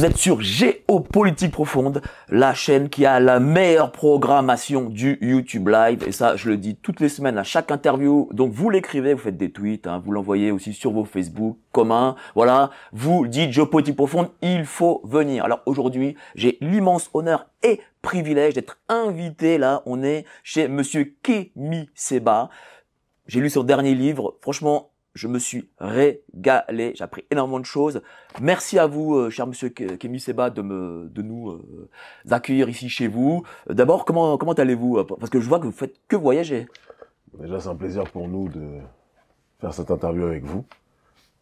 Vous êtes sur Géopolitique Profonde, la chaîne qui a la meilleure programmation du YouTube Live. Et ça, je le dis toutes les semaines à chaque interview. Donc vous l'écrivez, vous faites des tweets, hein, vous l'envoyez aussi sur vos Facebook communs. Voilà, vous dites Géopolitique Profonde, il faut venir. Alors aujourd'hui, j'ai l'immense honneur et privilège d'être invité là. On est chez Monsieur Kémy Seba. J'ai lu son dernier livre. Franchement, je me suis régalé, j'ai appris énormément de choses. Merci à vous, euh, cher monsieur Kémy Seba, de nous euh, accueillir ici chez vous. Euh, D'abord, comment, allez-vous Parce que je vois que vous faites que voyager. Déjà, c'est un plaisir pour nous de faire cette interview avec vous,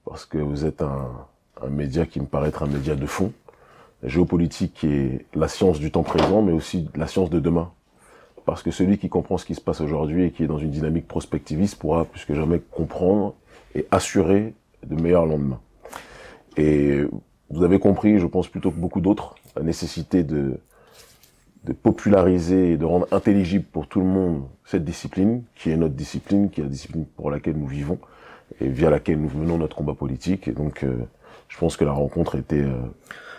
parce que vous êtes un, un média qui me paraît être un média de fond. La géopolitique est la science du temps présent, mais aussi la science de demain. Parce que celui qui comprend ce qui se passe aujourd'hui et qui est dans une dynamique prospectiviste pourra plus que jamais comprendre et assurer de meilleurs lendemains. Et vous avez compris, je pense plutôt que beaucoup d'autres, la nécessité de, de populariser et de rendre intelligible pour tout le monde cette discipline, qui est notre discipline, qui est la discipline pour laquelle nous vivons et via laquelle nous menons notre combat politique. Et donc, euh, je pense que la rencontre était euh,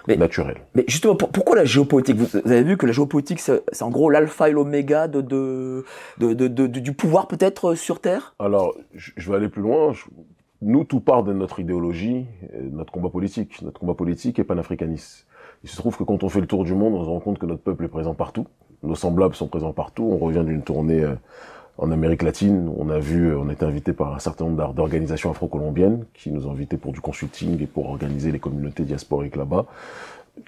Mais- naturelle. Mais justement, pour- pourquoi la géopolitique? Vous, vous avez vu que la géopolitique, c'est en gros l'alpha et l'oméga de, de, de, du pouvoir peut-être euh, sur Terre? Alors, je vais aller plus loin. Je- Nous, tout part de notre idéologie, euh, notre combat politique. Notre combat politique est panafricaniste. Il se trouve que quand on fait le tour du monde, on se rend compte que notre peuple est présent partout. Nos semblables sont présents partout. On revient d'une tournée euh, en Amérique latine. On a vu, on a été invité par un certain nombre d'organisations afro-colombiennes qui nous ont invités pour du consulting et pour organiser les communautés diasporiques là-bas.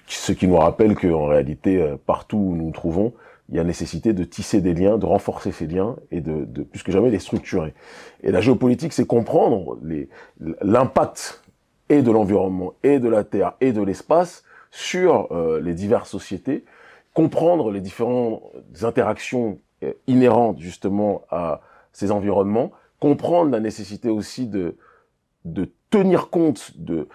Ce qui nous rappelle qu'en réalité, euh, partout où nous nous trouvons, il y a nécessité de tisser des liens, de renforcer ces liens et de, de plus que jamais les structurer. Et la géopolitique, c'est comprendre l'impact et de l'environnement et de la terre et de l'espace sur euh, les diverses sociétés, comprendre les différentes interactions euh, inhérentes justement à ces environnements, comprendre la nécessité aussi de, de tenir compte de,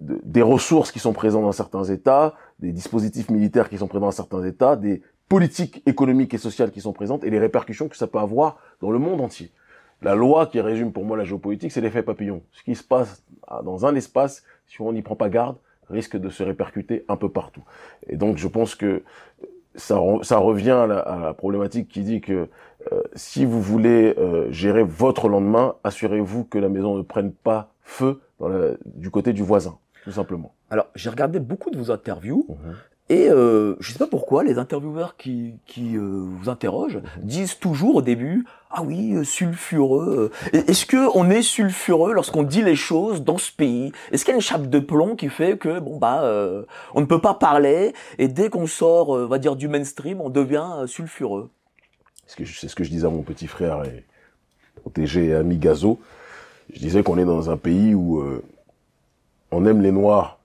de- des ressources qui sont présentes dans certains États, des dispositifs militaires qui sont présents dans certains États, des politiques économiques et sociales qui sont présentes et les répercussions que ça peut avoir dans le monde entier. La loi qui résume pour moi la géopolitique, c'est l'effet papillon. Ce qui se passe dans un espace, si on n'y prend pas garde, risque de se répercuter un peu partout. Et donc je pense que ça, re- ça revient à la, à la problématique qui dit que euh, si vous voulez euh, gérer votre lendemain, assurez-vous que la maison ne prenne pas feu dans la- du côté du voisin, tout simplement. Alors, j'ai regardé beaucoup de vos interviews. Et euh, je sais pas pourquoi les intervieweurs qui, qui euh, vous interrogent disent toujours au début ah oui euh, sulfureux. euh. Est-ce que on est sulfureux lorsqu'on dit les choses dans ce pays? Est-ce qu'il y a une chape de plomb qui fait que bon bah euh, on ne peut pas parler et dès qu'on sort on va dire du mainstream on devient sulfureux? C'est ce que je- disais à mon petit frère et protégé ami Gazo. Je disais qu'on est dans un pays où on aime les noirs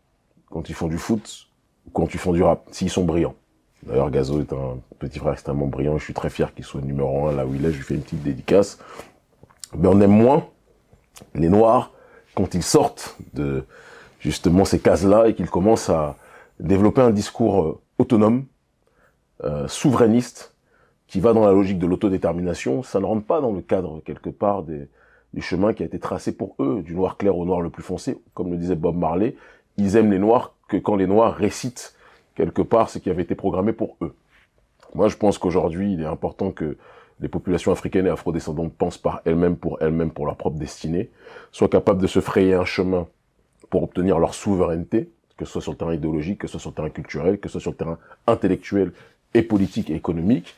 quand ils font du foot quand ils font du rap, s'ils sont brillants. D'ailleurs, Gazo est un petit frère extrêmement brillant. Je suis très fier qu'il soit numéro un là où il est. Je lui fais une petite dédicace. Mais on aime moins les noirs quand ils sortent de justement ces cases-là et qu'ils commencent à développer un discours euh, autonome, euh, souverainiste, qui va dans la logique de l'autodétermination, ça ne rentre pas dans le cadre quelque part des, du qui a été tracé pour eux, du noir clair au noir le plus foncé. Comme le disait Bob Marley, ils aiment les noirs que quand les noirs récitent quelque part ce qui avait été programmé pour eux. Moi, je pense qu'aujourd'hui, il est important que les populations africaines et afrodescendantes pensent par elles-mêmes pour elles-mêmes, pour leur propre destinée, soient capables de se frayer un chemin pour obtenir leur souveraineté, que ce soit sur le terrain idéologique, que ce soit sur le terrain culturel, que ce soit sur le terrain intellectuel et politique et économique,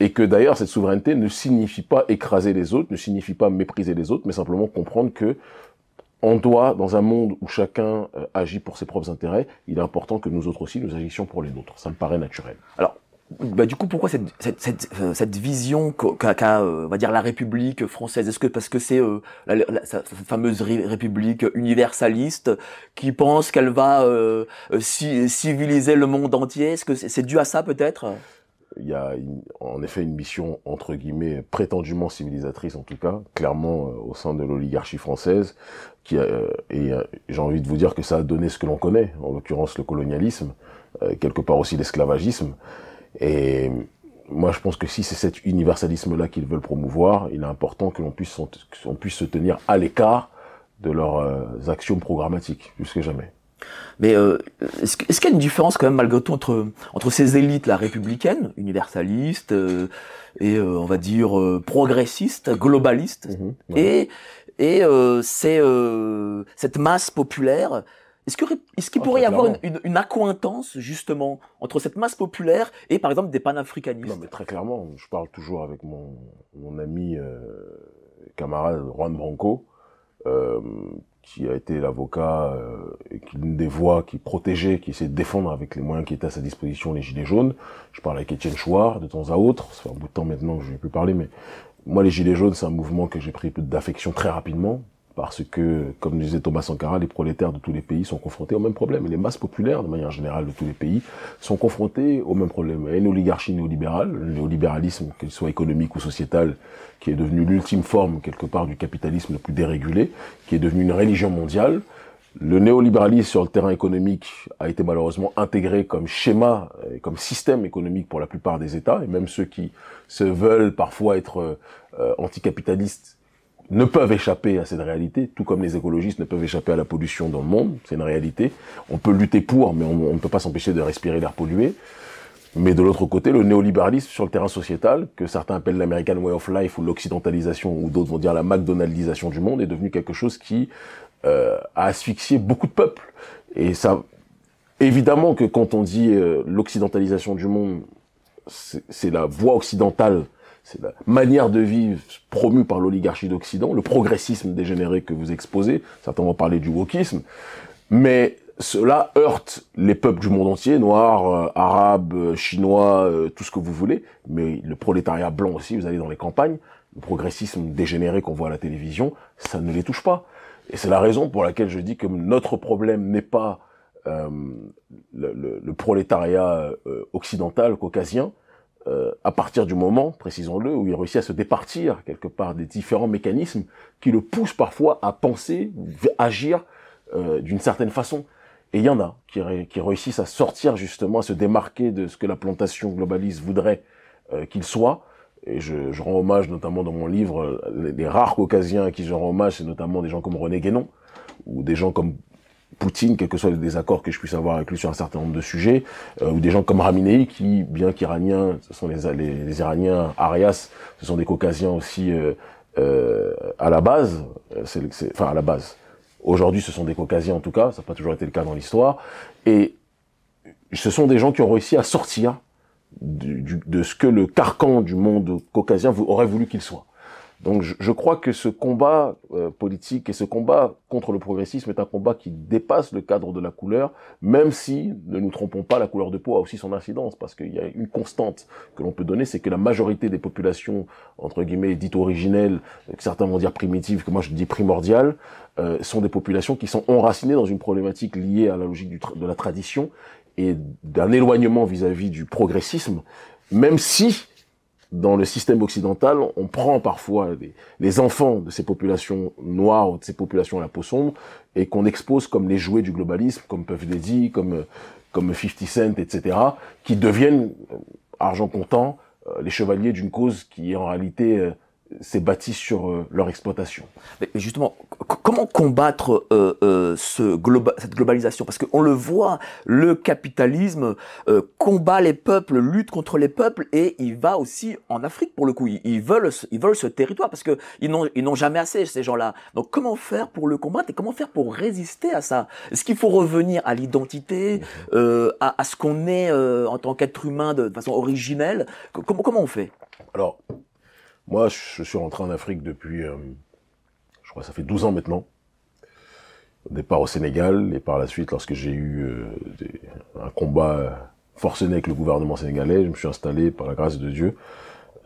et que d'ailleurs cette souveraineté ne signifie pas écraser les autres, ne signifie pas mépriser les autres, mais simplement comprendre que on doit, dans un monde où chacun euh, agit pour ses propres intérêts, il est important que nous autres aussi, nous agissions pour les nôtres. Ça me paraît naturel. Alors, bah, du coup, pourquoi cette, cette, cette, euh, cette vision qu'a, euh, va dire, la République française? Est-ce que parce que c'est euh, la, la- fameuse ré- République universaliste qui pense qu'elle va euh, ci- civiliser le monde entier? Est-ce que c'est dû à ça peut-être? Il y a une- en effet une mission, entre guillemets, prétendument civilisatrice en tout cas, clairement euh, au sein de l'oligarchie française, qui euh, et euh, j'ai envie de vous dire que ça a donné ce que l'on connaît, en l'occurrence le colonialisme, euh, quelque part aussi l'esclavagisme. Et moi, je pense que si c'est cet universalisme-là qu'ils veulent promouvoir, il est important que l'on puisse, puisse se tenir à l'écart de leurs actions programmatiques, plus que jamais. Mais euh, est-ce, qu'il y a une différence quand même malgré tout entre entre ces élites là républicaines, universalistes euh, et euh, on va dire euh, progressistes, globalistes, Mhm, ouais. et et euh, c'est euh, cette masse populaire. Est-ce que est-ce qu'il Ah, pourrait y avoir une, une, une accointance justement entre cette masse populaire et par exemple des panafricanistes? Non, mais très clairement, je parle toujours avec mon, mon ami euh, camarade Juan Branco, qui a été l'avocat euh, et qui l'une des voix qui protégeait, qui essayait de défendre avec les moyens qui étaient à sa disposition les Gilets jaunes. Je parle avec Étienne Chouard de temps à autre, ça fait un bout de temps maintenant que je ne vais plus parler, mais moi les Gilets jaunes, c'est un mouvement que j'ai pris d'affection très rapidement, parce que, comme disait Thomas Sankara, les prolétaires de tous les pays sont confrontés au même problème. Les masses populaires, de manière générale, de tous les pays, sont confrontés au même problème. Et une oligarchie néolibérale, le néolibéralisme, qu'il soit économique ou sociétal, qui est devenu l'ultime forme, quelque part, du capitalisme le plus dérégulé, qui est devenu une religion mondiale. Le néolibéralisme sur le terrain économique a été malheureusement intégré comme schéma, comme système économique pour la plupart des États, et même ceux qui se veulent parfois être euh, anticapitalistes ne peuvent échapper à cette réalité, tout comme les écologistes ne peuvent échapper à la pollution dans le monde, c'est une réalité. On peut lutter pour, mais on, ne peut pas s'empêcher de respirer l'air pollué. Mais de l'autre côté, le néolibéralisme sur le terrain sociétal, que certains appellent l'American Way of Life ou l'occidentalisation, ou d'autres vont dire la McDonaldisation du monde, est devenu quelque chose qui euh, a asphyxié beaucoup de peuples. Et ça, évidemment que quand on dit euh, l'occidentalisation du monde, c'est la voie occidentale, c'est la manière de vivre promue par l'oligarchie d'Occident, le progressisme dégénéré que vous exposez, certains vont parler du wokisme, mais cela heurte les peuples du monde entier, noirs, euh, arabes, euh, chinois, euh, tout ce que vous voulez, mais le prolétariat blanc aussi, vous allez dans les campagnes, le progressisme dégénéré qu'on voit à la télévision, ça ne les touche pas. Et c'est la raison pour laquelle je dis que notre problème n'est pas le, le- prolétariat occidental, caucasien, euh, à partir du moment, précisons-le, où il réussit à se départir quelque part des différents mécanismes qui le poussent parfois à penser, v- agir euh, d'une certaine façon. Et il y en a qui réussissent à sortir justement, à se démarquer de ce que la plantation globaliste voudrait euh, qu'il soit. Et je, je rends hommage notamment dans mon livre, euh, les, les rares caucasiens à qui je rends hommage, c'est notamment des gens comme René Guénon, ou des gens comme Poutine, quels que soient les désaccords que je puisse avoir avec lui sur un certain nombre de sujets, euh, ou des gens comme Raminei, qui, bien qu'iraniens, ce sont les, les, les Iraniens Arias, ce sont des Caucasiens aussi euh, euh, à la base, euh, c'est, c'est- enfin à la base. Aujourd'hui, ce sont des Caucasiens en tout cas, ça n'a pas toujours été le cas dans l'histoire, et ce sont des gens qui ont réussi à sortir du- du- de ce que le carcan du monde caucasien aurait voulu qu'il soit. Donc je, crois que ce combat euh, politique et ce combat contre le progressisme est un combat qui dépasse le cadre de la couleur, même si, ne nous trompons pas, la couleur de peau a aussi son incidence, parce qu'il y a une constante que l'on peut donner, c'est que la majorité des populations, entre guillemets, dites originelles, euh, que certains vont dire primitives, que moi je dis primordiales, euh, sont des populations qui sont enracinées dans une problématique liée à la logique de la tradition et d'un éloignement vis-à-vis du progressisme, même si dans le système occidental, on prend parfois les, enfants de ces populations noires ou de ces populations à la peau sombre et qu'on expose comme les jouets du globalisme, comme Puff comme euh, comme 50 Cent, etc., qui deviennent euh, argent comptant euh, les chevaliers d'une cause qui est en réalité euh, s'est bâti sur euh, leur exploitation. Mais justement, comment combattre euh, euh, ce cette globalisation? Parce qu'on le voit, le capitalisme combat les peuples, lutte contre les peuples, et il va aussi en Afrique pour le coup. Ils, veulent, ils veulent ce territoire parce que ils n'ont, ils n'ont jamais assez ces gens-là. Donc comment faire pour le combattre et comment faire pour résister à ça? Est-ce qu'il faut revenir à l'identité, à, à, ce qu'on est en tant qu'être humain de, de façon originelle? Comment comment on fait? Alors moi, je suis rentré en Afrique depuis, euh, je crois, ça fait 12 ans maintenant. Au départ au Sénégal, et par la suite, lorsque j'ai eu euh, un combat forcené avec le gouvernement sénégalais, je me suis installé, par la grâce de Dieu,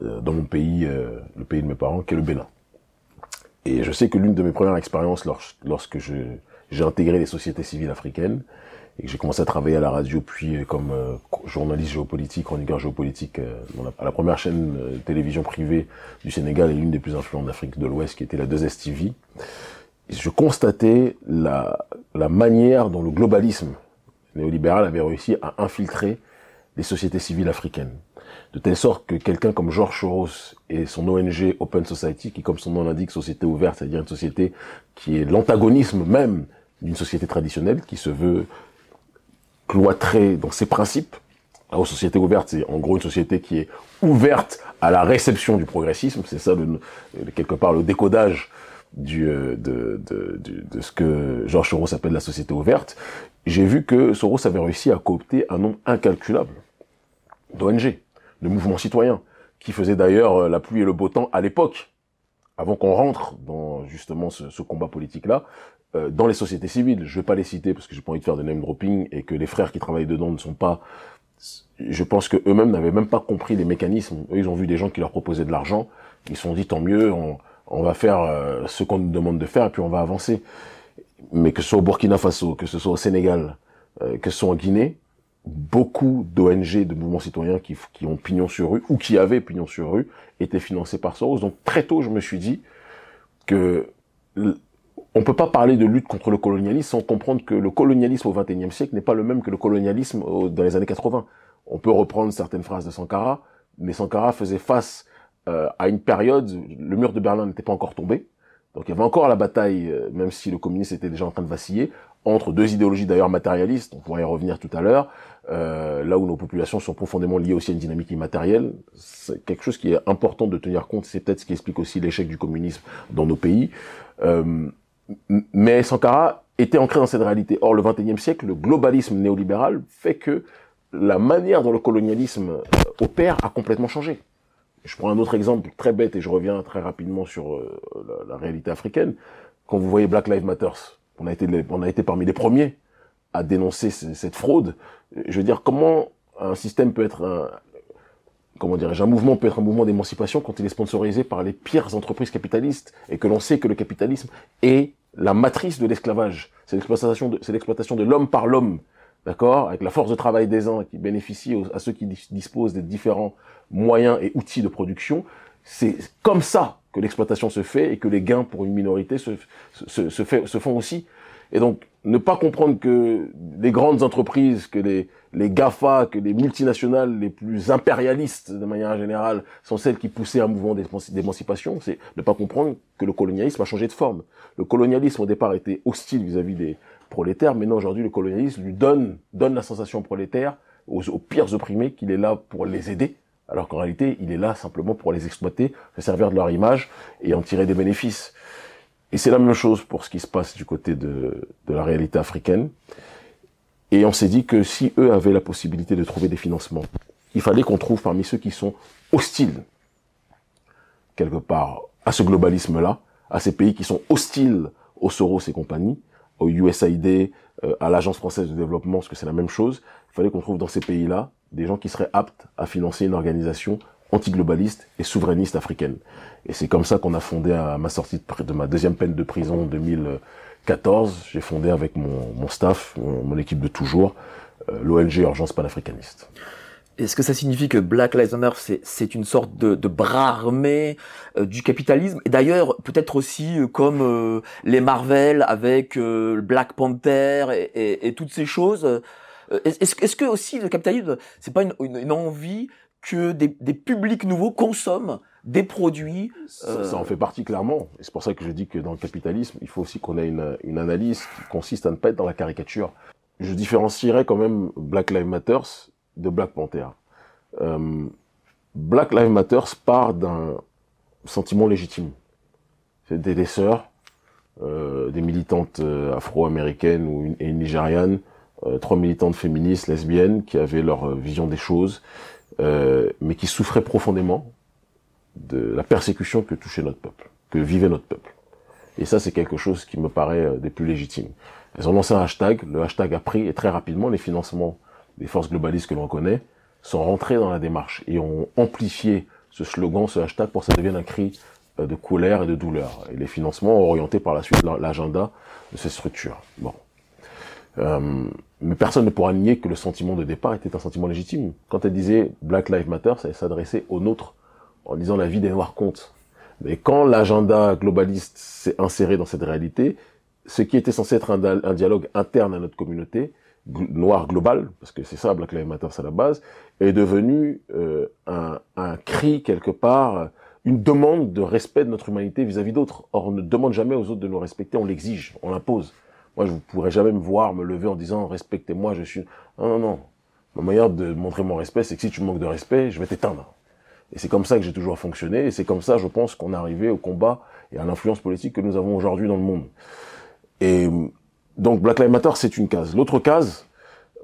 euh, dans mon pays, le pays de mes parents, qui est le Bénin. Et je sais que l'une de mes premières expériences lorsque j'ai intégré les sociétés civiles africaines, et que j'ai commencé à travailler à la radio, puis euh, comme euh, journaliste géopolitique, chroniqueur géopolitique euh, à la première chaîne de télévision privée du Sénégal et l'une des plus influentes d'Afrique de l'Ouest, qui était la 2S TV. Je constatais la, la manière dont le globalisme néolibéral avait réussi à infiltrer les sociétés civiles africaines. De telle sorte que quelqu'un comme Georges Soros et son ONG Open Society, qui comme son nom l'indique, société ouverte, c'est-à-dire une société qui est l'antagonisme même d'une société traditionnelle, qui se veut cloîtré dans ses principes. La société ouverte, c'est en gros une société qui est ouverte à la réception du progressisme. C'est ça, quelque part, le décodage euh, de, de, de, ce que Georges Soros appelle la société ouverte. J'ai vu que Soros avait réussi à coopter un nombre incalculable d'ONG, de mouvements citoyens, qui faisaient d'ailleurs euh, la pluie et le beau temps à l'époque, avant qu'on rentre dans justement ce, ce combat politique-là, euh, dans les sociétés civiles. Je vais pas les citer parce que j'ai pas envie de faire de name dropping et que les frères qui travaillent dedans ne sont pas. Je pense que eux-mêmes n'avaient même pas compris les mécanismes. Eux, ils ont vu des gens qui leur proposaient de l'argent. Ils se sont dit tant mieux, on, on va faire euh, ce qu'on nous demande de faire et puis on va avancer. Mais que ce soit au Burkina Faso, que ce soit au Sénégal, euh, que ce soit en Guinée, beaucoup d'ONG, de mouvements citoyens qui, qui ont pignon sur rue ou qui avaient pignon sur rue étaient financés par Soros. Donc très tôt, je me suis dit que on peut pas parler de lutte contre le colonialisme sans comprendre que le colonialisme au XXIe siècle n'est pas le même que le colonialisme dans les années 80. On peut reprendre certaines phrases de Sankara, mais Sankara faisait face euh, à une période, le mur de Berlin n'était pas encore tombé, donc il y avait encore la bataille, euh, même si le communisme était déjà en train de vaciller, entre deux idéologies d'ailleurs matérialistes, on pourrait y revenir tout à l'heure, euh, là où nos populations sont profondément liées aussi à une dynamique immatérielle. C'est quelque chose qui est important de tenir compte, c'est peut-être ce qui explique aussi l'échec du communisme dans nos pays. Euh, mais Sankara était ancré dans cette réalité. Or, le XXIe siècle, le globalisme néolibéral fait que la manière dont le colonialisme euh, opère a complètement changé. Je prends un autre exemple très bête et je reviens très rapidement sur euh, la, réalité africaine. Quand vous voyez Black Lives Matter, on a été, on a été parmi les premiers à dénoncer cette fraude. Je veux dire, comment un système peut être un, comment dirais-je, un mouvement peut être un mouvement d'émancipation quand il est sponsorisé par les pires entreprises capitalistes et que l'on sait que le capitalisme est la matrice de l'esclavage. C'est l'exploitation de, c'est l'exploitation de l'homme par l'homme. D'accord? Avec la force de travail des uns qui bénéficie à ceux qui disposent des différents moyens et outils de production. C'est comme ça que l'exploitation se fait et que les gains pour une minorité se, se, se, fait, se font aussi. Et donc, ne pas comprendre que les grandes entreprises, que les, les GAFA, que les multinationales les plus impérialistes de manière générale sont celles qui poussaient un mouvement d'émancipation, c'est ne pas comprendre que le colonialisme a changé de forme. Le colonialisme au départ était hostile vis-à-vis des prolétaires, mais non aujourd'hui le colonialisme lui donne donne la sensation prolétaire aux, aux pires opprimés qu'il est là pour les aider, alors qu'en réalité il est là simplement pour les exploiter, se servir de leur image et en tirer des bénéfices. Et c'est la même chose pour ce qui se passe du côté de, la réalité africaine. Et on s'est dit que si eux avaient la possibilité de trouver des financements, il fallait qu'on trouve parmi ceux qui sont hostiles, quelque part, à ce globalisme-là, à ces pays qui sont hostiles aux Soros et compagnie, au USAID, euh, à l'Agence française de développement, parce que c'est la même chose. Il fallait qu'on trouve dans ces pays-là des gens qui seraient aptes à financer une organisation antiglobaliste et souverainiste africaine. Et c'est comme ça qu'on a fondé à ma sortie de, ma deuxième peine de prison en 2014, j'ai fondé avec mon, staff, mon, équipe de toujours, euh, l'ONG Urgence panafricaniste. Est-ce que ça signifie que Black Lives Matter, c'est une sorte de, bras armé euh, du capitalisme? Et d'ailleurs, peut-être aussi euh, comme les Marvel avec Black Panther et, toutes ces choses. Est-ce que aussi le capitalisme, c'est pas une envie que des, des publics nouveaux consomment des produits. Ça, ça en fait partie clairement. Et c'est pour ça que je dis que dans le capitalisme, il faut aussi qu'on ait une, une analyse qui consiste à ne pas être dans la caricature. Je différencierais quand même Black Lives Matter de Black Panther. Euh, Black Lives Matter part d'un sentiment légitime. C'est des, des sœurs, euh, des militantes euh, afro-américaines ou une, et une nigériane, euh, trois militantes féministes lesbiennes qui avaient leur euh, vision des choses, euh, mais qui souffraient profondément de la persécution que touchait notre peuple, que vivait notre peuple. Et ça, c'est quelque chose qui me paraît euh, des plus légitimes. Elles ont lancé un hashtag, le hashtag a pris, et très rapidement, les financements des forces globalistes que l'on connaît sont rentrés dans la démarche et ont amplifié ce slogan, ce hashtag, pour que ça devienne un cri euh, de colère et de douleur. Et les financements ont orienté par la suite l'agenda de ces structures. Bon. Euh, mais personne ne pourra nier que le sentiment de départ était un sentiment légitime. Quand elle disait Black Lives Matter, ça s'adressait aux nôtres en disant la vie des Noirs compte. Mais quand l'agenda globaliste s'est inséré dans cette réalité, ce qui était censé être un, dialogue interne à notre communauté, noire globale, parce que c'est ça Black Lives Matter à la base, est devenu euh, un, un, cri quelque part, une demande de respect de notre humanité vis-à-vis d'autres. Or, on ne demande jamais aux autres de nous respecter, on l'exige, on l'impose. Moi, je ne pourrais jamais me voir me lever en disant respectez-moi, je suis. Non, non, non. Ma manière de montrer mon respect, c'est que si tu manques de respect, je vais t'éteindre. Et c'est comme ça que j'ai toujours fonctionné, et c'est comme ça, je pense, qu'on est arrivé au combat et à l'influence politique que nous avons aujourd'hui dans le monde. Et donc Black Lives Matter, c'est une case. L'autre case,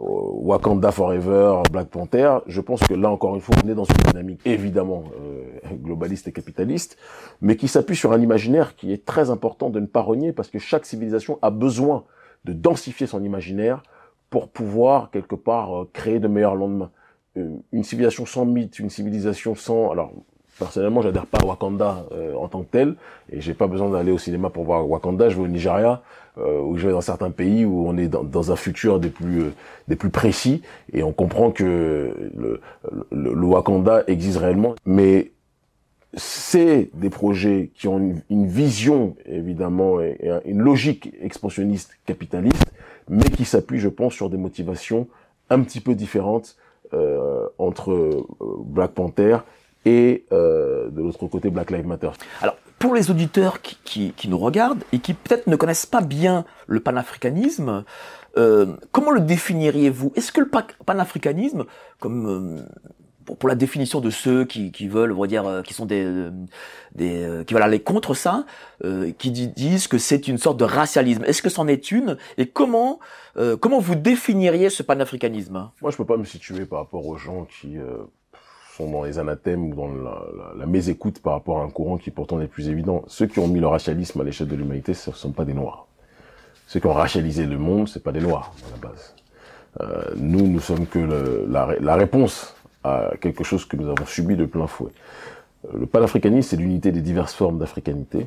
Wakanda Forever, Black Panther, je pense que là encore une fois, on est dans une dynamique évidemment euh, globaliste et capitaliste, mais qui s'appuie sur un imaginaire qui est très important de ne pas renier, parce que chaque civilisation a besoin de densifier son imaginaire pour pouvoir quelque part euh, créer de meilleurs lendemains. Euh, une civilisation sans mythe, une civilisation sans... Alors, personnellement, j'adhère pas à Wakanda euh, en tant que tel, et j'ai pas besoin d'aller au cinéma pour voir Wakanda. Je vais au Nigeria, euh, ou je vais dans certains pays où on est dans, dans un futur des plus euh, des plus précis, et on comprend que le, Wakanda existe réellement. Mais c'est des projets qui ont une, vision évidemment et, et, une logique expansionniste capitaliste, mais qui s'appuient, je pense, sur des motivations un petit peu différentes euh, entre Black Panther et euh, de l'autre côté Black Lives Matter. Alors, pour les auditeurs qui, qui, qui nous regardent et qui peut-être ne connaissent pas bien le panafricanisme, euh, comment le définiriez-vous? Est-ce que le panafricanisme, comme euh, pour, la définition de ceux qui, qui veulent, on va dire, euh, qui sont des, euh, des euh, qui veulent aller contre ça, euh, qui disent que c'est une sorte de racialisme? Est-ce que c'en est une? Et comment comment vous définiriez ce panafricanisme? Moi, je peux pas me situer par rapport aux gens qui dans les anathèmes ou dans la, la, la mésécoute par rapport à un courant qui pourtant est plus évident. Ceux qui ont mis le racialisme à l'échelle de l'humanité, ce ne sont pas des noirs. Ceux qui ont racialisé le monde, c'est pas des noirs à la base. Euh, nous, nous sommes que la, la, réponse à quelque chose que nous avons subi de plein fouet. Le panafricanisme, c'est l'unité des diverses formes d'africanité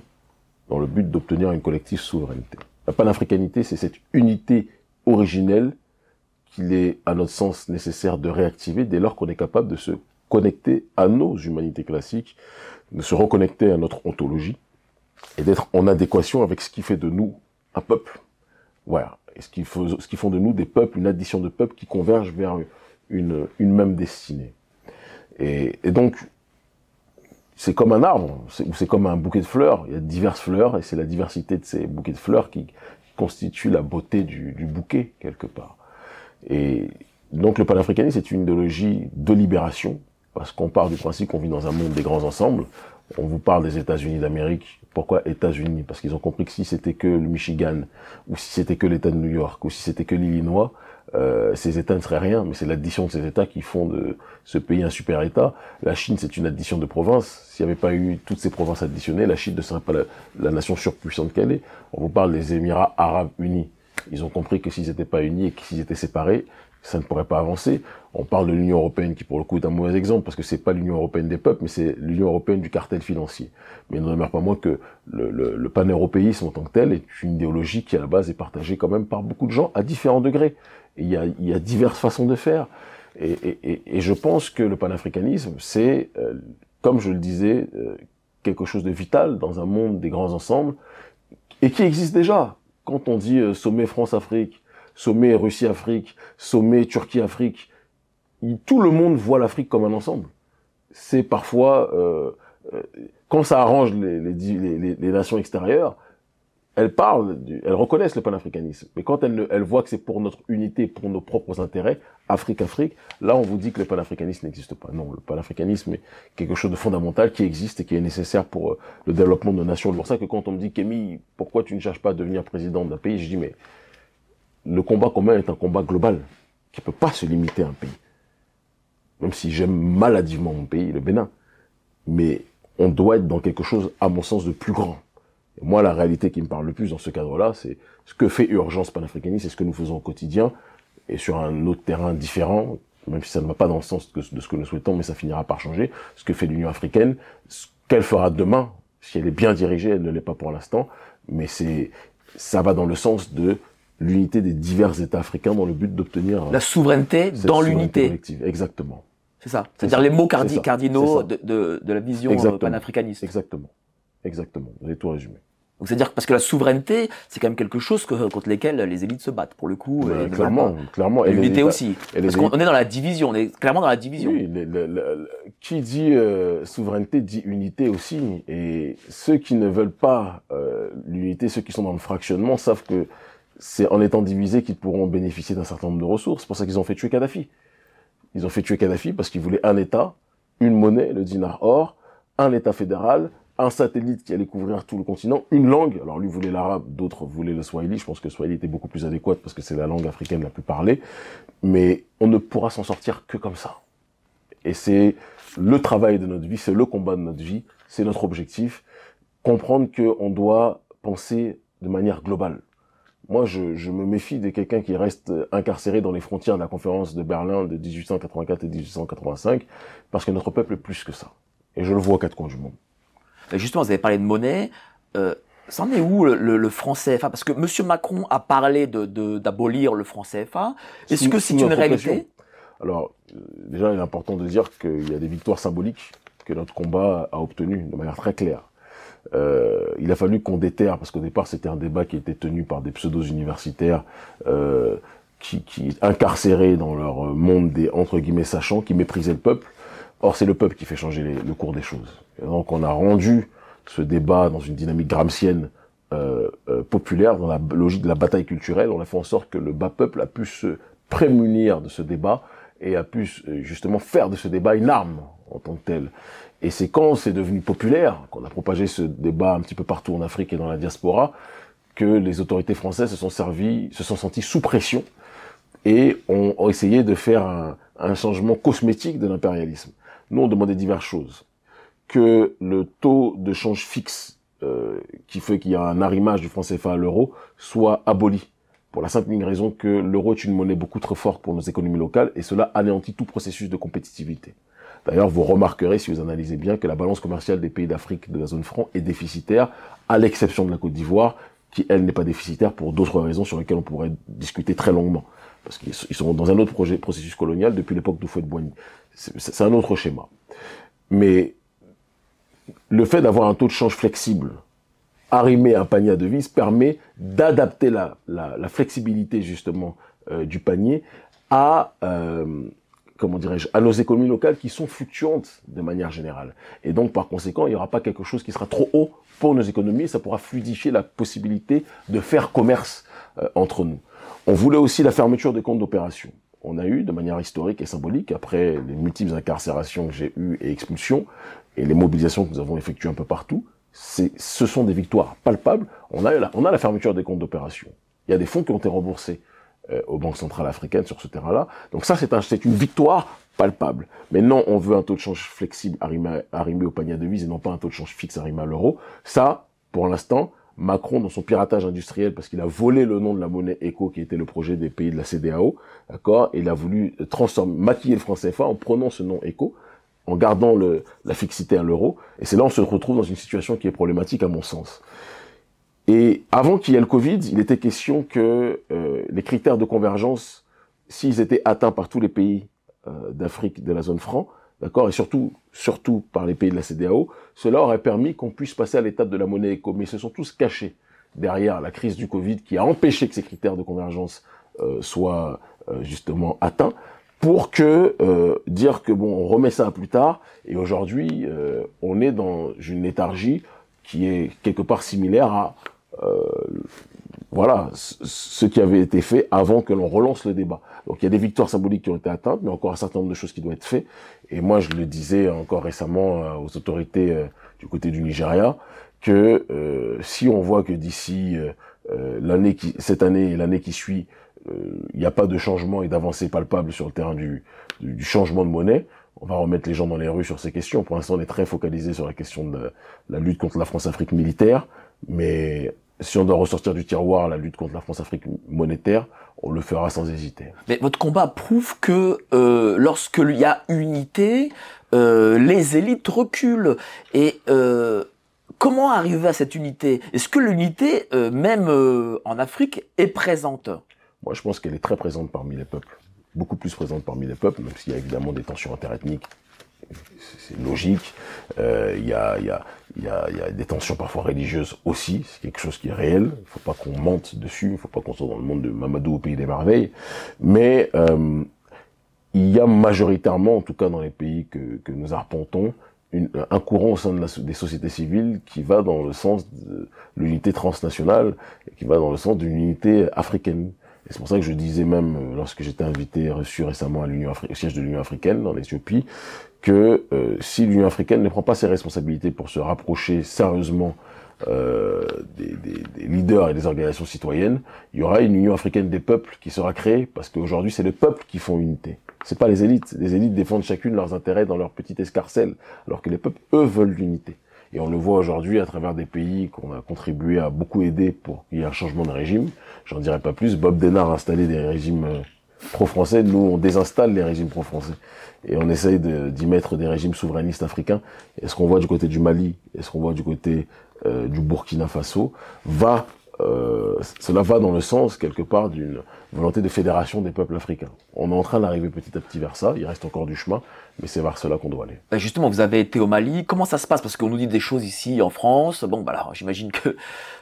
dans le but d'obtenir une collective souveraineté. La panafricanité, c'est cette unité originelle qu'il est, à notre sens, nécessaire de réactiver dès lors qu'on est capable de se connecter à nos humanités classiques, de se reconnecter à notre ontologie et d'être en adéquation avec ce qui fait de nous un peuple. Voilà. Ce qui, faut, ce qui font de nous des peuples, une addition de peuples qui convergent vers une, une même destinée. Et, donc, c'est comme un arbre, c'est comme un bouquet de fleurs. Il y a diverses fleurs et c'est la diversité de ces bouquets de fleurs qui constitue la beauté du, du bouquet quelque part. Et donc le panafricanisme est une idéologie de libération parce qu'on part du principe qu'on vit dans un monde des grands ensembles. On vous parle des États-Unis d'Amérique. Pourquoi États-Unis? Parce qu'ils ont compris que si c'était que le Michigan, ou si c'était que l'État de New York, ou si c'était que l'Illinois, euh, ces États ne seraient rien, mais c'est l'addition de ces États qui font de ce pays un super État. La Chine, c'est une addition de provinces. S'il n'y avait pas eu toutes ces provinces additionnées, la Chine ne serait pas la, la nation surpuissante qu'elle est. On vous parle des Émirats Arabes Unis. Ils ont compris que s'ils n'étaient pas unis et qu'ils étaient séparés, ça ne pourrait pas avancer. On parle de l'Union européenne qui, pour le coup, est un mauvais exemple parce que c'est pas l'Union européenne des peuples, mais c'est l'Union européenne du cartel financier. Mais il ne demeure pas moins que le, pan-européisme en tant que tel est une idéologie qui, à la base, est partagée quand même par beaucoup de gens à différents degrés. Il y a, diverses façons de faire. Et, je pense que le panafricanisme, c'est, euh, comme je le disais, euh, quelque chose de vital dans un monde des grands ensembles et qui existe déjà. Quand on dit euh, sommet France-Afrique, sommet Russie-Afrique, sommet Turquie-Afrique, tout le monde voit l'Afrique comme un ensemble. c'est parfois, euh, euh, quand ça arrange les, nations extérieures, elles parlent, elles reconnaissent le panafricanisme. Mais quand elles, elles voient que c'est pour notre unité, pour nos propres intérêts, Afrique, Afrique, là on vous dit que le panafricanisme n'existe pas. Non, le panafricanisme est quelque chose de fondamental qui existe et qui est nécessaire pour euh, le développement de nos nations. C'est pour ça que quand on me dit, Kémy, pourquoi tu ne cherches pas à devenir président d'un pays, je dis, mais le combat commun est un combat global qui peut pas se limiter à un pays. Même si j'aime maladivement mon pays, le Bénin. Mais on doit être dans quelque chose, à mon sens, de plus grand. Et moi, la réalité qui me parle le plus dans ce cadre-là, c'est ce que fait Urgence panafricaniste, c'est ce que nous faisons au quotidien, et sur un autre terrain différent, même si ça ne va pas dans le sens de ce que nous souhaitons, mais ça finira par changer, ce que fait l'Union africaine, ce qu'elle fera demain, si elle est bien dirigée, elle ne l'est pas pour l'instant, mais c'est, ça va dans le sens de l'unité des divers États africains dans le but d'obtenir la souveraineté dans l'unité. Exactement. C'est ça. C'est-à-dire les mots cardinaux de, de, de, la vision euh, panafricaniste. Exactement. Exactement. Vous avez tout résumé. Donc c'est-à-dire parce que la souveraineté, c'est quand même quelque chose que, contre lesquels les élites se battent pour le coup. et clairement, clairement. Et l'unité aussi. parce qu'on est dans la division, on est clairement dans la division. Oui, qui dit euh, souveraineté dit unité aussi. Et ceux qui ne veulent pas euh, l'unité, ceux qui sont dans le fractionnement, savent que c'est en étant divisés qu'ils pourront bénéficier d'un certain nombre de ressources. C'est pour ça qu'ils ont fait tuer Kadhafi. Ils ont fait tuer Kadhafi parce qu'ils voulaient un État, une monnaie, le dinar or, un État fédéral, un satellite qui allait couvrir tout le continent, une langue. Alors lui voulait l'arabe, d'autres voulaient le swahili. Je pense que le swahili était beaucoup plus adéquat parce que c'est la langue africaine la plus parlée. Mais on ne pourra s'en sortir que comme ça. Et c'est le travail de notre vie, c'est le combat de notre vie, c'est notre objectif. Comprendre qu'on doit penser de manière globale. Moi, je, je me méfie de quelqu'un qui reste incarcéré dans les frontières de la conférence de Berlin de 1884 et 1885, parce que notre peuple est plus que ça. Et je le vois aux quatre coins du monde. Justement, vous avez parlé de monnaie. Euh, C'en est où le, le, franc CFA Parce que M. Macron a parlé de d'abolir le franc CFA. Est-ce que c'est une réalité? Alors, euh, déjà, il est important de dire qu'il y a des victoires symboliques que notre combat a obtenues de manière très claire. Euh, il a fallu qu'on déterre, parce qu'au départ c'était un débat qui était tenu par des pseudos universitaires euh, qui, qui incarcérés dans leur monde des entre guillemets sachants, qui méprisaient le peuple. Or c'est le peuple qui fait changer le cours des choses. Donc on a rendu ce débat dans une dynamique gramscienne euh, euh, populaire, dans la logique de la bataille culturelle. On a fait en sorte que le bas peuple a pu se prémunir de ce débat et a pu euh, justement faire de ce débat une arme en tant que telle. Et c'est quand c'est devenu populaire, qu'on a propagé ce débat un petit peu partout en Afrique et dans la diaspora, que les autorités françaises se sont servies, se sont senties sous pression et ont, essayé de faire un changement cosmétique de l'impérialisme. Nous, on demandait diverses choses. Que le taux de change fixe, euh, qui fait qu'il y a un arrimage du franc CFA à l'euro, soit aboli. Pour la simple raison que l'euro est une monnaie beaucoup trop forte pour nos économies locales et cela anéantit tout processus de compétitivité. D'ailleurs, vous remarquerez, si vous analysez bien, que la balance commerciale des pays d'Afrique de la zone franc est déficitaire, à l'exception de la Côte d'Ivoire, qui, elle, n'est pas déficitaire pour d'autres raisons sur lesquelles on pourrait discuter très longuement. Parce qu'ils sont dans un autre processus colonial depuis l'époque d'Oufouet-de-Boigny. C'est un autre schéma. Mais le fait d'avoir un taux de change flexible, arrimé à un panier à devises, permet d'adapter la, flexibilité justement euh, du panier à euh, comment dirais-je, à nos économies locales qui sont fluctuantes de manière générale. Et donc, par conséquent, il n'y aura pas quelque chose qui sera trop haut pour nos économies, ça pourra fluidifier la possibilité de faire commerce euh, entre nous. On voulait aussi la fermeture des comptes d'opération. On a eu, de manière historique et symbolique, après les multiples incarcérations que j'ai eues et expulsions, et les mobilisations que nous avons effectuées un peu partout, ce sont des victoires palpables. On a, la, on a la fermeture des comptes d'opération. Il y a des fonds qui ont été remboursés euh, aux banques centrales africaines sur ce terrain-là. Donc ça, c'est un, une victoire palpable. Mais non, on veut un taux de change flexible arrimé, arrimé au panier de devises et non pas un taux de change fixe arrimé à l'euro. Ça, pour l'instant, Macron, dans son piratage industriel, parce qu'il a volé le nom de la monnaie ECO, qui était le projet des pays de la CDAO, d'accord, il a voulu transformer, maquiller le franc CFA en prenant ce nom ECO, en gardant le, la fixité à l'euro. Et c'est là où on se retrouve dans une situation qui est problématique à mon sens. Et avant qu'il y ait le Covid, il était question que euh, les critères de convergence, s'ils étaient atteints par tous les pays euh, d'Afrique de la zone franc, d'accord, et surtout, surtout par les pays de la CDAO, cela aurait permis qu'on puisse passer à l'étape de la monnaie éco. Mais ils se sont tous cachés derrière la crise du Covid qui a empêché que ces critères de convergence euh, soient justement atteints pour que euh, dire que bon, on remet ça à plus tard. Et aujourd'hui, euh, on est dans une léthargie qui est quelque part similaire à euh, voilà ce qui avait été fait avant que l'on relance le débat. Donc il y a des victoires symboliques qui ont été atteintes, mais encore un certain nombre de choses qui doivent être faites. Et moi, je le disais encore récemment aux autorités du côté du Nigeria que si on voit que d'ici l'année qui cette année et l'année qui suit il n'y a pas de changement et d'avancée palpable sur le terrain du, du, changement de monnaie, on va remettre les gens dans les rues sur ces questions. Pour l'instant, on est très focalisé sur la question de la, lutte contre la France-Afrique militaire, mais si on doit ressortir du tiroir la lutte contre la France-Afrique monétaire, on le fera sans hésiter. Mais votre combat prouve que euh, lorsqu'il y a unité, euh, les élites reculent. Et euh, comment arriver à cette unité? Est-ce que l'unité, même en Afrique, est présente? Moi, je pense qu'elle est très présente parmi les peuples. Beaucoup plus présente parmi les peuples, même s'il y a évidemment des tensions interethniques. C'est logique. Euh, il y, a, y, a, a, y, a, des tensions parfois religieuses aussi. C'est quelque chose qui est réel. Il ne faut pas qu'on mente dessus. Il ne faut pas qu'on soit dans le monde de Mamadou au pays des merveilles. Mais euh, il y a majoritairement, en tout cas dans les pays que, nous arpentons, un courant au sein des sociétés civiles qui va dans le sens de l'unité transnationale et qui va dans le sens d'une unité africaine c'est pour ça que je disais même, euh, lorsque j'étais invité, reçu récemment à l'Union au siège de l'Union africaine en Éthiopie, que euh, si l'Union africaine ne prend pas ses responsabilités pour se rapprocher sérieusement euh, des, leaders et des organisations citoyennes, il y aura une Union africaine des peuples qui sera créée, parce qu'aujourd'hui c'est les peuples qui font unité. C'est pas les élites. Les élites défendent chacune leurs intérêts dans leur petite escarcelle, alors que les peuples, eux, veulent l'unité. Et on le voit aujourd'hui à travers des pays qu'on a contribué à beaucoup aider pour qu'il y ait un changement de régime. J'en dirai pas plus. Bob Denard a installé des régimes euh, pro-français. Nous, on désinstalle les régimes pro-français. Et on essaye d'y mettre des régimes souverainistes africains. Et ce qu'on voit du côté du Mali, et ce qu'on voit du côté euh, du Burkina Faso, va euh, cela va dans le sens quelque part d'une volonté de fédération des peuples africains. On est en train d'arriver petit à petit vers ça, il reste encore du chemin, mais c'est vers cela qu'on doit aller. Ben, justement, vous avez été au Mali, comment ça se passe? Parce qu'on nous dit des choses ici en France, bon, alors j'imagine que,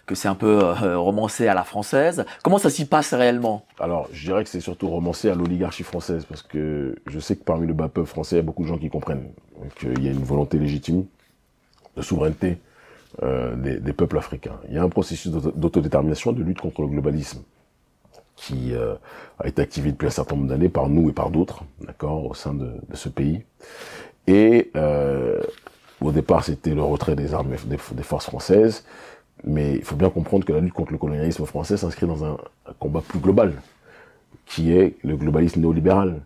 que c'est un peu euh, romancé à la française. Comment ça s'y passe réellement? Alors, je dirais que c'est surtout romancé à l'oligarchie française, parce que je sais que parmi le bas peuple français, il y a beaucoup de gens qui comprennent qu'il y a une volonté légitime de souveraineté euh, des, des, peuples africains. Il y a un processus d'autodétermination, de lutte contre le globalisme qui euh, a été activé depuis un certain nombre d'années par nous et par d'autres, d'accord, au sein de, de, ce pays. Et euh, au départ, c'était le retrait des armes des, forces françaises, mais il faut bien comprendre que la lutte contre le colonialisme français s'inscrit dans un combat plus global, qui est le globalisme néolibéral.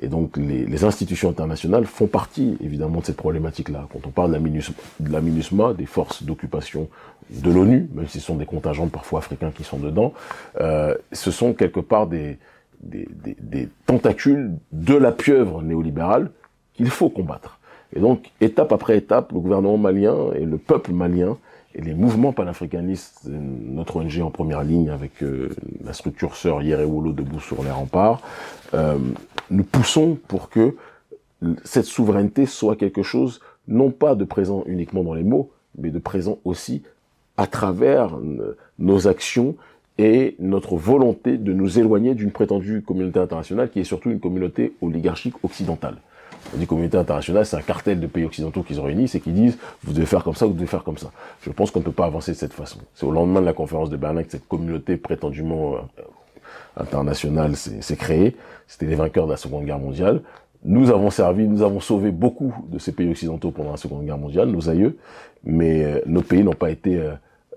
Et donc les, institutions internationales font partie évidemment de cette problématique-là. Quand on parle de la MINUSMA, des forces d'occupation de l'ONU, même si ce sont des contingents parfois africains qui sont dedans, euh, ce sont quelque part des, tentacules de la pieuvre néolibérale qu'il faut combattre. Et donc, étape après étape, le gouvernement malien et le peuple malien et les mouvements panafricanistes, notre ONG en première ligne avec euh, la structure sœur Yerewolo debout sur les remparts, euh, nous poussons pour que cette souveraineté soit quelque chose non pas de présent uniquement dans les mots, mais de présent aussi à travers nos actions et notre volonté de nous éloigner d'une prétendue communauté internationale qui est surtout une communauté oligarchique occidentale. Dit communauté internationale, c'est un cartel de pays occidentaux qui se réunissent et qui disent vous devez faire comme ça, vous devez faire comme ça. Je pense qu'on ne peut pas avancer de cette façon. C'est au lendemain de la conférence de Berlin que cette communauté prétendument euh, internationale s'est créée. C'était les vainqueurs de la Seconde Guerre mondiale. Nous avons servi, nous avons sauvé beaucoup de ces pays occidentaux pendant la Seconde Guerre mondiale, nos aïeux, mais euh, nos pays n'ont pas été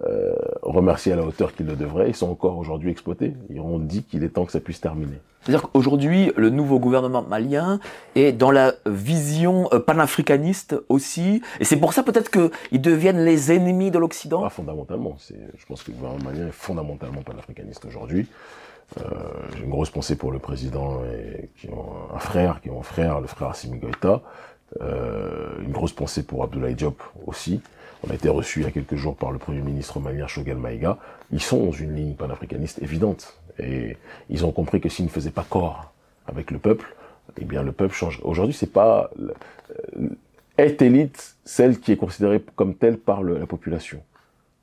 euh, remerciés à la hauteur qu'ils le devraient. Ils sont encore aujourd'hui exploités. Ils ont dit qu'il est temps que ça puisse terminer. C'est-à-dire qu'aujourd'hui, le nouveau gouvernement malien est dans la vision euh, panafricaniste aussi, et c'est pour ça peut-être qu'ils deviennent les ennemis de l'Occident Pas fondamentalement. Je pense que le gouvernement malien est fondamentalement panafricaniste aujourd'hui. Euh, J'ai une grosse pensée pour le président et qui ont un frère, qui ont un frère, le frère Assimi Goïta. Euh, une grosse pensée pour Abdoulaye Diop aussi. On a été reçu il y a quelques jours par le Premier ministre malien Shogel Maïga. Ils sont dans une ligne panafricaniste évidente. Et ils ont compris que s'ils ne faisaient pas corps avec le peuple, eh bien le peuple change. Aujourd'hui, c'est pas euh, est élite celle qui est considérée comme telle par la population.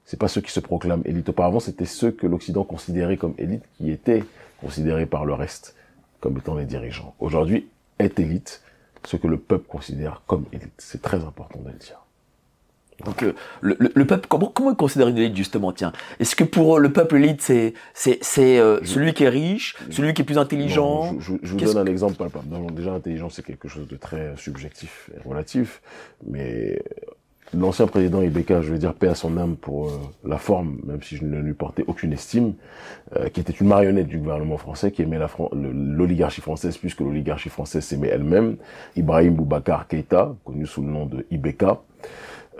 C'est pas ceux qui se proclament élite. Auparavant, c'était ceux que l'Occident considérait comme élite qui étaient considérés par le reste comme étant les dirigeants. Aujourd'hui, est élite ce que le peuple considère comme élite. C'est très important de le dire. Donc euh, le, le, le, peuple, comment, comment il considère une élite justement Tiens, est-ce que pour le peuple élite, c'est c'est c'est euh, celui qui est riche, celui qui est plus intelligent? Non, Je, je, je vous donne un exemple palpable. déjà, l'intelligence c'est quelque chose de très subjectif et relatif, mais l'ancien président Ibeka, je veux dire paix à son âme pour euh, la forme, même si je ne lui portais aucune estime, euh, qui était une marionnette du gouvernement français, qui aimait l'oligarchie française plus que l'oligarchie française s'aimait elle-même, Ibrahim Boubacar Keïta, connu sous le nom de Ibeka.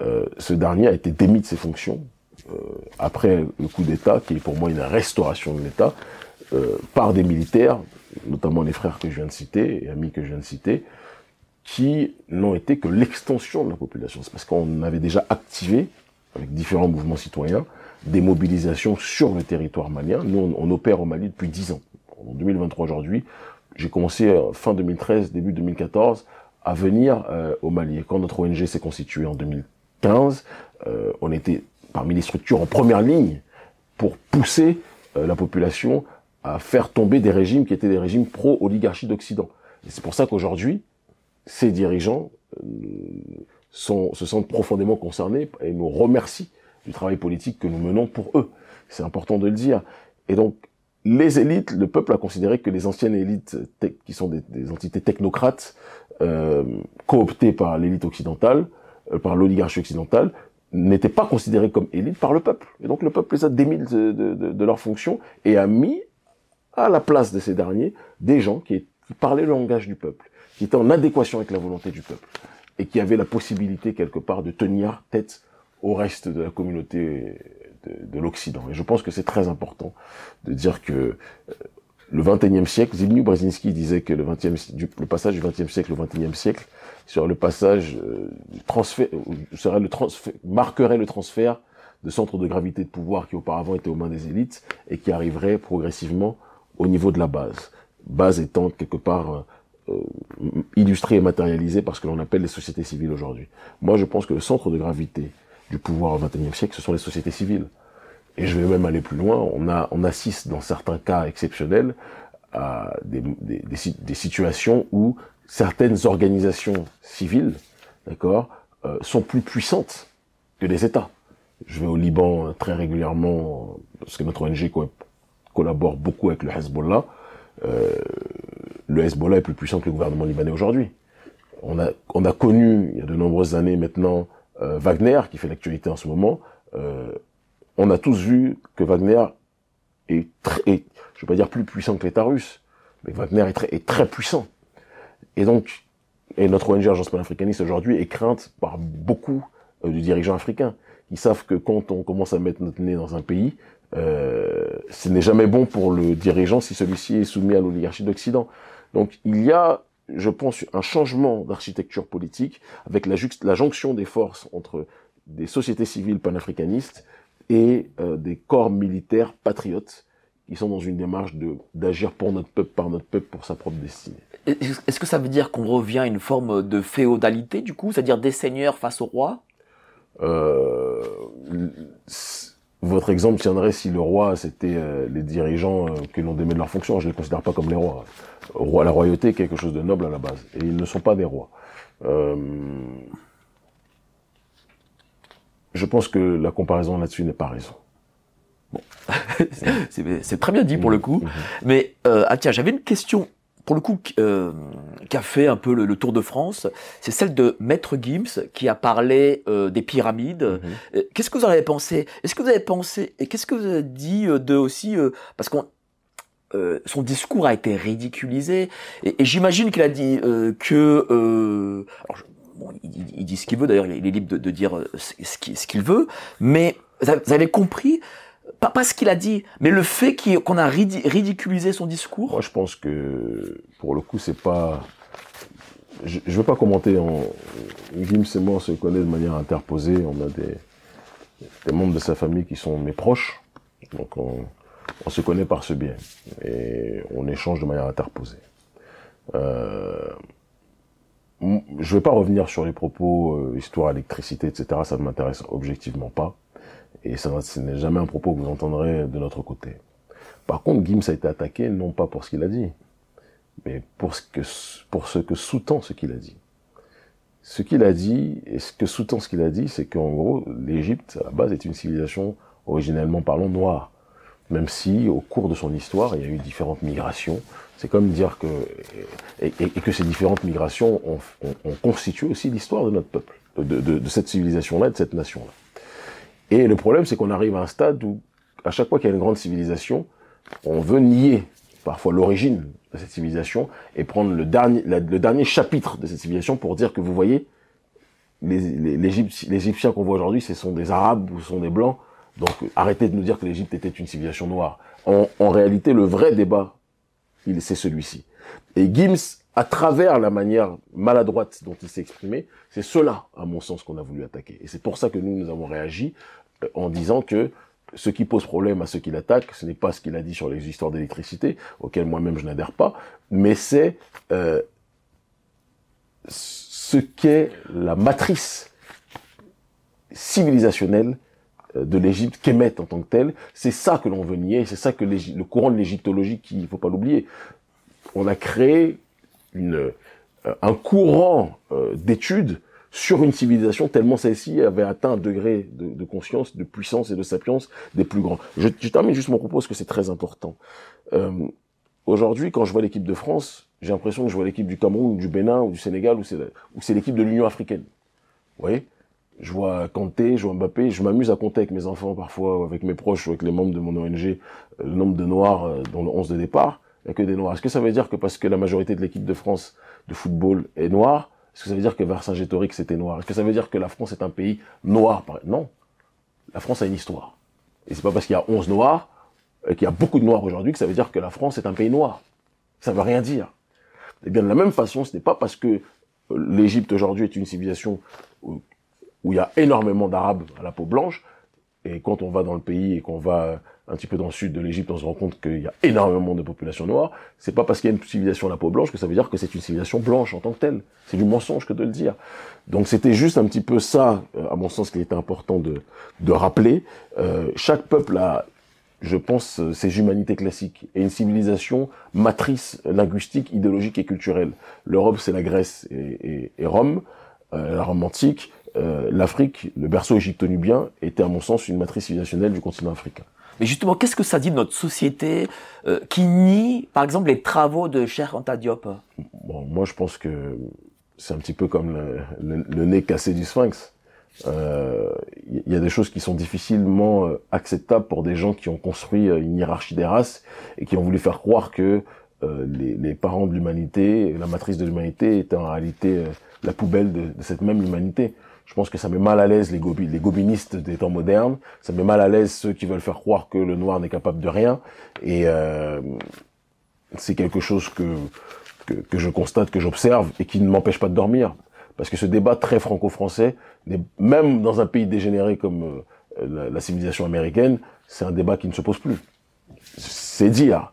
Euh, ce dernier a été démis de ses fonctions euh, après le coup d'État, qui est pour moi une restauration de l'État, euh, par des militaires, notamment les frères que je viens de citer et amis que je viens de citer, qui n'ont été que l'extension de la population. C'est parce qu'on avait déjà activé, avec différents mouvements citoyens, des mobilisations sur le territoire malien. Nous, on, opère au Mali depuis 10 ans. En 2023 aujourd'hui, j'ai commencé fin 2013, début 2014, à venir euh, au Mali. Et quand notre ONG s'est constituée en 2015, 15, euh, on était parmi les structures en première ligne pour pousser euh, la population à faire tomber des régimes qui étaient des régimes pro-oligarchie d'Occident. C'est pour ça qu'aujourd'hui, ces dirigeants euh, sont, se sentent profondément concernés et nous remercient du travail politique que nous menons pour eux. C'est important de le dire. Et donc, les élites, le peuple a considéré que les anciennes élites, qui sont des, des entités technocrates, euh, cooptées par l'élite occidentale, par l'oligarchie occidentale, n'étaient pas considérés comme élites par le peuple. Et donc le peuple les a démis de, de, de, leurs fonctions et a mis à la place de ces derniers des gens qui, qui, parlaient le langage du peuple, qui étaient en adéquation avec la volonté du peuple et qui avaient la possibilité quelque part de tenir tête au reste de la communauté de, de l'Occident. Et je pense que c'est très important de dire que euh, le XXIe siècle, Zbigniew Brzezinski disait que le, 20e, le passage du XXe siècle au XXIe siècle sur le passage euh, transfert, serait le transfert, marquerait le transfert de centres de gravité de pouvoir qui auparavant étaient aux mains des élites et qui arriverait progressivement au niveau de la base. Base étant quelque part euh, illustrée et matérialisée par ce que l'on appelle les sociétés civiles aujourd'hui. Moi, je pense que le centre de gravité du pouvoir au XXIe siècle, ce sont les sociétés civiles. Et je vais même aller plus loin. On, a, on assiste dans certains cas exceptionnels à des, des, des, des situations où certaines organisations civiles, d'accord, euh, sont plus puissantes que les États. Je vais au Liban très régulièrement parce que notre ONG co collabore beaucoup avec le Hezbollah. Euh, le Hezbollah est plus puissant que le gouvernement libanais aujourd'hui. On a, on a connu il y a de nombreuses années maintenant euh, Wagner qui fait l'actualité en ce moment. Euh, on a tous vu que Wagner est très, est, je vais pas dire plus puissant que l'État russe, mais Wagner est très, est très puissant. Et donc, et notre ONG Agence panafricaniste aujourd'hui est crainte par beaucoup euh, de dirigeants africains qui savent que quand on commence à mettre notre nez dans un pays, euh, ce n'est jamais bon pour le dirigeant si celui-ci est soumis à l'oligarchie d'Occident. Donc il y a, je pense, un changement d'architecture politique avec la, la, jonction des forces entre des sociétés civiles panafricanistes et euh, des corps militaires patriotes qui sont dans une démarche d'agir pour notre peuple, par notre peuple, pour sa propre destinée. Est-ce que ça veut dire qu'on revient à une forme de féodalité, du coup, c'est-à-dire des seigneurs face au roi? Euh, Votre exemple tiendrait si le roi, c'était euh, les dirigeants euh, que l'on démet de leur fonction. Je ne les considère pas comme les rois. Roi, la royauté est quelque chose de noble à la base, et ils ne sont pas des rois. Euh, je pense que la comparaison là-dessus n'est pas raison. C'est très bien dit pour le coup. Mmh. Mais euh, ah tiens, j'avais une question pour le coup euh, qui a fait un peu le, le tour de France. C'est celle de Maître Gims qui a parlé euh, des pyramides. Mmh. Qu'est-ce que vous en avez pensé? Est-ce que vous avez pensé et qu'est-ce que vous avez dit de aussi parce qu'on euh, son discours a été ridiculisé et, et j'imagine qu'il a dit euh, que euh, alors, bon, il, il, dit ce qu'il veut d'ailleurs il est libre de, de dire ce qu'il veut mais vous avez compris pas, ce qu'il a dit, mais le fait qu'on a ridiculisé son discours. Moi, je pense que pour le coup, c'est pas. Je ne veux pas commenter. En... Et moi, on se connaît de manière interposée. On a des, membres de sa famille qui sont mes proches, donc on, se connaît par ce biais et on échange de manière interposée. Euh... Je vais pas revenir sur les propos euh, histoire électricité, etc. Ça ne m'intéresse objectivement pas. Et ça, ce n'est jamais un propos que vous entendrez de notre côté. Par contre, Gims a été attaqué non pas pour ce qu'il a dit, mais pour ce que, pour ce que sous-tend ce qu'il a dit. Ce qu'il a dit, et ce que sous-tend ce qu'il a dit, c'est qu'en gros, l'Égypte, à la base, est une civilisation originellement parlant noire. Même si, au cours de son histoire, il y a eu différentes migrations. C'est comme dire que, et, que ces différentes migrations ont, constitué aussi l'histoire de notre peuple, de, de- de cette civilisation-là, de cette nation-là. Et le problème, c'est qu'on arrive à un stade où, à chaque fois qu'il y a une grande civilisation, on veut nier parfois l'origine de cette civilisation et prendre le dernier, le dernier chapitre de cette civilisation pour dire que vous voyez, les, qu'on voit aujourd'hui, ce sont des Arabes ou ce sont des Blancs. Donc arrêtez de nous dire que l'Égypte était une civilisation noire. En, en réalité, le vrai débat, il c'est celui-ci. Et Gims, à travers la manière maladroite dont il s'est exprimé, c'est cela, à mon sens, qu'on a voulu attaquer. Et c'est pour ça que nous, nous avons réagi euh, en disant que ce qui pose problème à ceux qui l'attaquent, ce n'est pas ce qu'il a dit sur les histoires d'électricité, auxquelles moi-même je n'adhère pas, mais c'est euh, ce qu'est la matrice civilisationnelle euh, de l'Égypte qu'émettent en tant que telle. C'est ça que l'on veut nier, c'est ça que le courant de l'égyptologie, qui, il faut pas l'oublier, on a créé euh, un courant euh, d'études sur une civilisation tellement celle-ci avait atteint un degré de, conscience, de puissance et de sapience des plus grands. Je, termine juste mon propos parce que c'est très important. Euh, Aujourd'hui, quand je vois l'équipe de France, j'ai l'impression que je vois l'équipe du Cameroun, ou du Bénin, ou du Sénégal, ou c'est l'équipe de l'Union africaine. Vous voyez? Je vois Kanté, je vois Mbappé, je m'amuse à compter avec mes enfants parfois, avec mes proches, ou avec les membres de mon ONG, le nombre de Noirs dans le 11 de départ, que des Noirs. Est-ce que ça veut dire que parce que la majorité de l'équipe de France de football est noire, est-ce que ça veut dire que Vercingétorix c'était noir? Est-ce que ça veut dire que la France est un pays noir Non. La France a une histoire. Et c'est pas parce qu'il y a 11 noirs, et qu'il y a beaucoup de noirs aujourd'hui, que ça veut dire que la France est un pays noir. Ça veut rien dire. Et bien de la même façon, ce n'est pas parce que euh, l'Égypte aujourd'hui est une civilisation où, il y a énormément d'Arabes à la peau blanche, et quand on va dans le pays et qu'on va euh, un petit peu dans le sud de l'Égypte, on se rend compte qu'il y a énormément de population noire. C'est pas parce qu'il y a une civilisation à la peau blanche que ça veut dire que c'est une civilisation blanche en tant que telle. C'est du mensonge que de le dire. Donc c'était juste un petit peu ça, euh, à mon sens, qu'il était important de, de rappeler. Euh, chaque peuple a, je pense, euh, ses humanités classiques et une civilisation matrice linguistique, idéologique et culturelle. L'Europe, c'est la Grèce et, et- et Rome, euh, la Rome antique. Euh, L'Afrique, le berceau égypto-nubien, était à mon sens une matrice civilisationnelle du continent africain. Mais justement, qu'est-ce que ça dit de notre société euh, qui nie, par exemple, les travaux de Cheikh Anta Diop? Bon, moi, je pense que c'est un petit peu comme le, le- le nez cassé du sphinx. Euh, Il y a des choses qui sont difficilement euh, acceptables pour des gens qui ont construit euh, une hiérarchie des races et qui ont voulu faire croire que euh, les, les parents de l'humanité, la matrice de l'humanité, étaient en réalité euh, la poubelle de, de cette même humanité. Je pense que ça met mal à l'aise les, gobi- les gobinistes des temps modernes, ça met mal à l'aise ceux qui veulent faire croire que le noir n'est capable de rien, et euh, c'est quelque chose que, que, que je constate, que j'observe, et qui ne m'empêche pas de dormir. Parce que ce débat très franco-français, même dans un pays dégénéré comme euh, la, la civilisation américaine, c'est un débat qui ne se pose plus. C'est dire.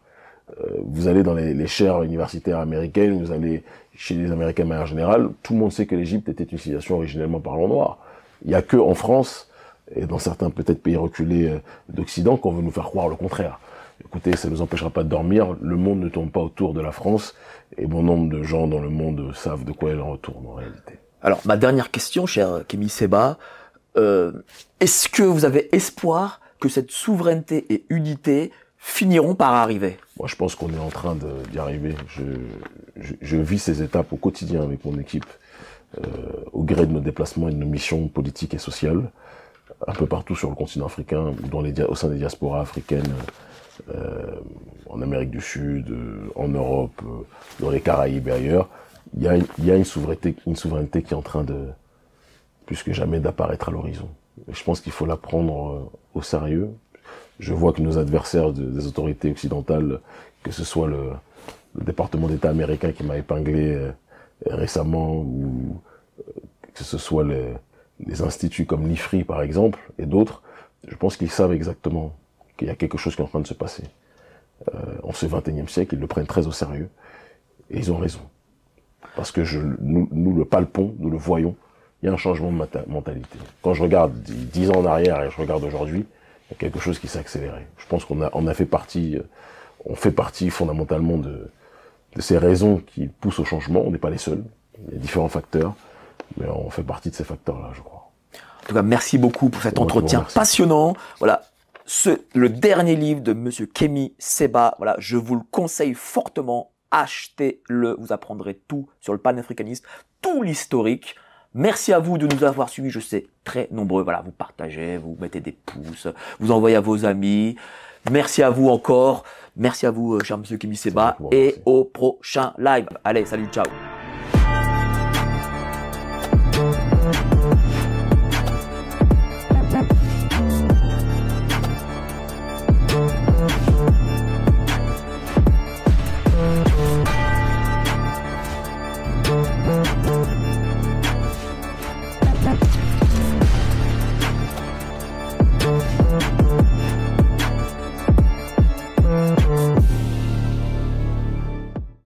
Euh, vous allez dans les, les chaires universitaires américaines, vous allez chez les Américains de manière générale, tout le monde sait que l'Égypte était une civilisation originellement parlant noir. Il n'y a que en France et dans certains peut-être pays reculés euh, d'Occident qu'on veut nous faire croire le contraire. Écoutez, ça ne nous empêchera pas de dormir. Le monde ne tourne pas autour de la France et bon nombre de gens dans le monde savent de quoi il en retourne en réalité. Alors, ma dernière question, cher Kémy Seba, euh, est-ce que vous avez espoir que cette souveraineté et unité finiront par arriver Moi, je pense qu'on est en train d'y arriver. Je, vis ces étapes au quotidien avec mon équipe, euh, au gré de nos déplacements et de nos missions politiques et sociales, un peu partout sur le continent africain, au sein des diasporas africaines, euh, en Amérique du Sud, euh, en Europe, dans les Caraïbes et ailleurs. Il y a, une, souveraineté, une souveraineté qui est en train de, plus que jamais, d'apparaître à l'horizon. Je pense qu'il faut la prendre au sérieux. Je vois que nos adversaires de- des autorités occidentales, que ce soit le, département d'État américain qui m'a épinglé euh, récemment, ou euh, que ce soit les, instituts comme l'IFRI par exemple, et d'autres, je pense qu'ils savent exactement qu'il y a quelque chose qui est en train de se passer. Euh, en ce 21e siècle, ils le prennent très au sérieux, et ils ont raison. Parce que nous, le palpons, nous le voyons, il y a un changement de mentalité. Quand je regarde dix ans en arrière et je regarde aujourd'hui, il y a quelque chose qui s'est accéléré. Je pense qu'on a, on a fait partie, euh, on fait partie fondamentalement de, de ces raisons qui poussent au changement. On n'est pas les seuls. Il y a différents facteurs, mais on fait partie de ces facteurs-là, je crois. En tout cas, merci beaucoup pour cet entretien passionnant. Voilà. Ce, le dernier livre de Monsieur Kemi Seba, voilà, je vous le conseille fortement. Achetez-le, vous apprendrez tout sur le panafricanisme, tout l'historique. Merci à vous de nous avoir suivis, je sais, très nombreux. Voilà, vous partagez, vous mettez des pouces, vous envoyez à vos amis. Merci à vous encore. Merci à vous, euh, cher Monsieur Kemi Seba. Et merci. au prochain live. Allez, salut, ciao.